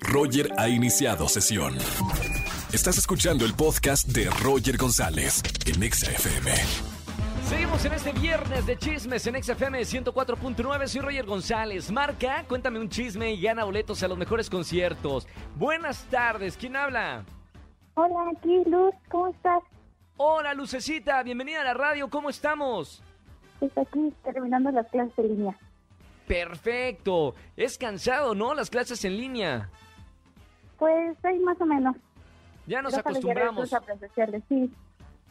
Roger ha iniciado sesión. Estás escuchando el podcast de Roger González en Exa FM. Seguimos en este viernes de chismes en XFM 104.9. Soy Roger González. Marca, cuéntame un chisme y gana boletos a los mejores conciertos. Buenas tardes, ¿quién habla? Hola, aquí Luz, ¿cómo estás? Hola, Lucecita, bienvenida a la radio, ¿cómo estamos? Pues aquí terminando las clases de línea. Perfecto. Es cansado, ¿no? Las clases en línea. Pues ahí más o menos. Ya nos acostumbramos. sí.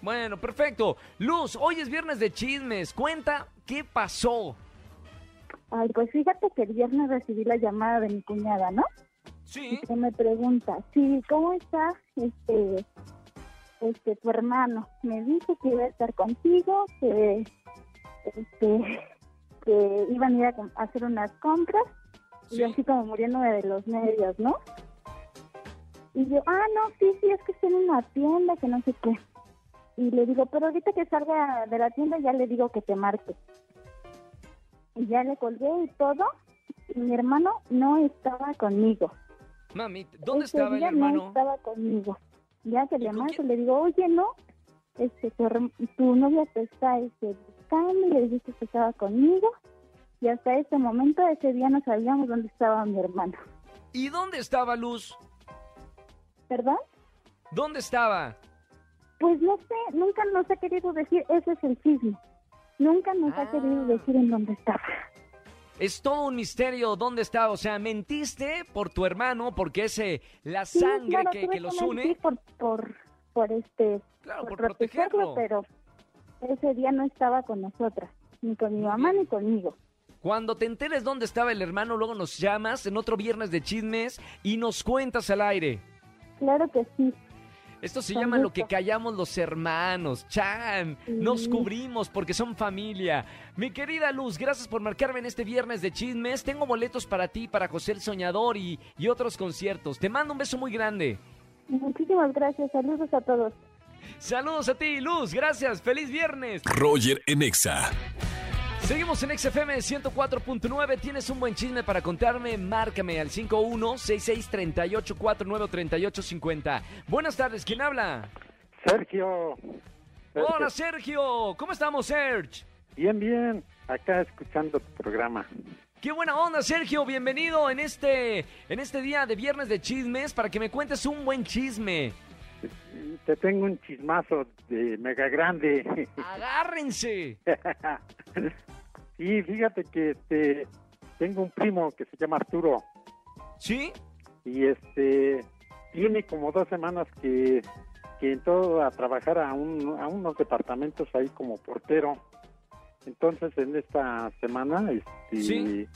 Bueno, perfecto. Luz, hoy es viernes de chismes. Cuenta qué pasó. Ay, pues fíjate que el viernes recibí la llamada de mi cuñada, ¿no? Sí. Y que me pregunta, sí, ¿cómo está este, este, tu hermano? Me dijo que iba a estar contigo, que, este, que iban a ir a, hacer unas compras y Sí. así como muriéndome de los nervios, ¿no? Y yo, ah, no, sí, sí, es que está en una tienda, que no sé qué. Y le digo, pero ahorita que salga de la tienda ya le digo que te marque. Y ya le colgué y todo, y mi hermano no estaba conmigo. Mami, ¿dónde Ese estaba el hermano? No estaba conmigo. Ya que ¿Y le marco, le digo, oye, no, este, tu, tu novia te está este, buscando y le dijiste que estaba conmigo. Y hasta ese momento, ese día no sabíamos dónde estaba mi hermano. ¿Y dónde estaba Luz? ¿Verdad? ¿Dónde estaba? Pues no sé, nunca nos ha querido decir, ese es el chisme. Nunca nos Ah. ha querido decir en dónde estaba. Es todo un misterio dónde estaba. O sea, mentiste por tu hermano porque es eh, la Sí, sangre claro, que, que los une. Por, por, por, este, Claro, por protegerlo, protegerlo. pero ese día no estaba con nosotras, ni con mi mamá ni conmigo. Cuando te enteres dónde estaba el hermano, luego nos llamas en otro viernes de chismes y nos cuentas al aire. Claro que sí. Esto se Con llama lo que callamos los hermanos. Chan, nos cubrimos porque son familia. Mi querida Luz, gracias por marcarme en este viernes de chismes. Tengo boletos para ti, para José el Soñador y, y otros conciertos. Te mando un beso muy grande. Muchísimas gracias. Saludos a todos. Saludos a ti, Luz. Gracias. Feliz viernes. Roger en Exa. Seguimos en XFM 104.9. ¿Tienes un buen chisme para contarme? Márcame al 516638493850. Buenas tardes, ¿quién habla? Sergio. Sergio. Hola, Sergio. ¿Cómo estamos, Serge? Bien, bien. Acá escuchando tu programa. Qué buena onda, Sergio. Bienvenido en este, en este día de viernes de chismes para que me cuentes un buen chisme. Te tengo un chismazo de mega grande. Agárrense. sí, fíjate que este, tengo un primo que se llama Arturo ¿Sí? y este tiene como dos semanas que, que entró a trabajar a, un, a unos departamentos ahí como portero. Entonces en esta semana, este, Sí.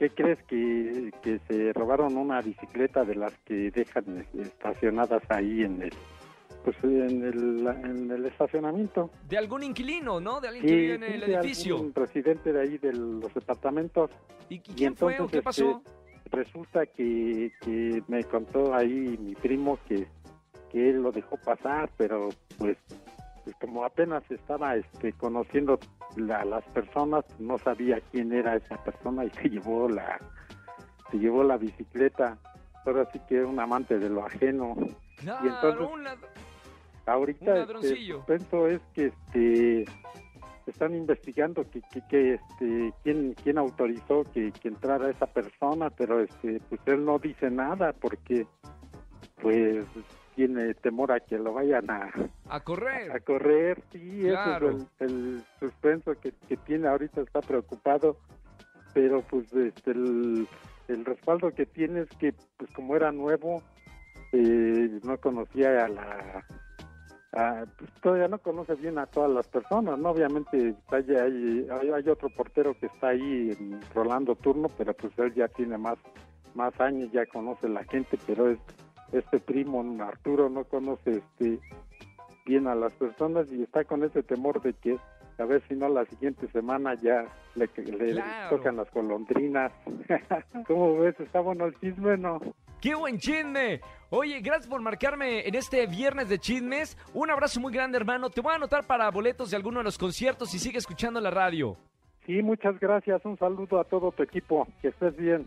¿Qué crees que, que se robaron una bicicleta de las que dejan estacionadas ahí en el pues en el, en el estacionamiento? De algún inquilino, ¿no? De alguien que vive en el de edificio. algún residente de ahí de los departamentos. ¿Y, y quién fue o entonces, qué este, pasó? resulta que, que me contó ahí mi primo que, que él lo dejó pasar, pero pues, pues como apenas estaba este conociendo la- las personas, no sabía quién era esa persona y se llevó la se llevó la bicicleta. Ahora sí que era un amante de lo ajeno. Claro, entonces- un lad- Ahorita Un este, suspenso es que este están investigando que, que, que, este quién quién autorizó que, que entrara esa persona, pero este pues él no dice nada porque pues tiene temor a que lo vayan a, a correr. a correr. Sí, Claro. eso es el, el suspenso que, que tiene ahorita, está preocupado, pero pues este el, el respaldo que tiene es que pues como era nuevo, eh, no conocía a la... a- pues, todavía no conoce bien a todas las personas, ¿no? Obviamente hay, hay, hay- otro portero que está ahí rolando turno, pero pues él ya tiene más, más años, ya conoce la gente, pero es este primo Arturo no conoce este bien a las personas y está con ese temor de que a ver si no la siguiente semana ya le, le Claro. tocan las golondrinas. ¿Cómo ves? ¿Está bueno el chisme no? ¡Qué buen chisme! Oye, gracias por marcarme en este viernes de chismes. Un abrazo muy grande, hermano. Te voy a anotar para boletos de alguno de los conciertos y sigue escuchando la radio. Sí, muchas gracias. Un saludo a todo tu equipo. Que estés bien.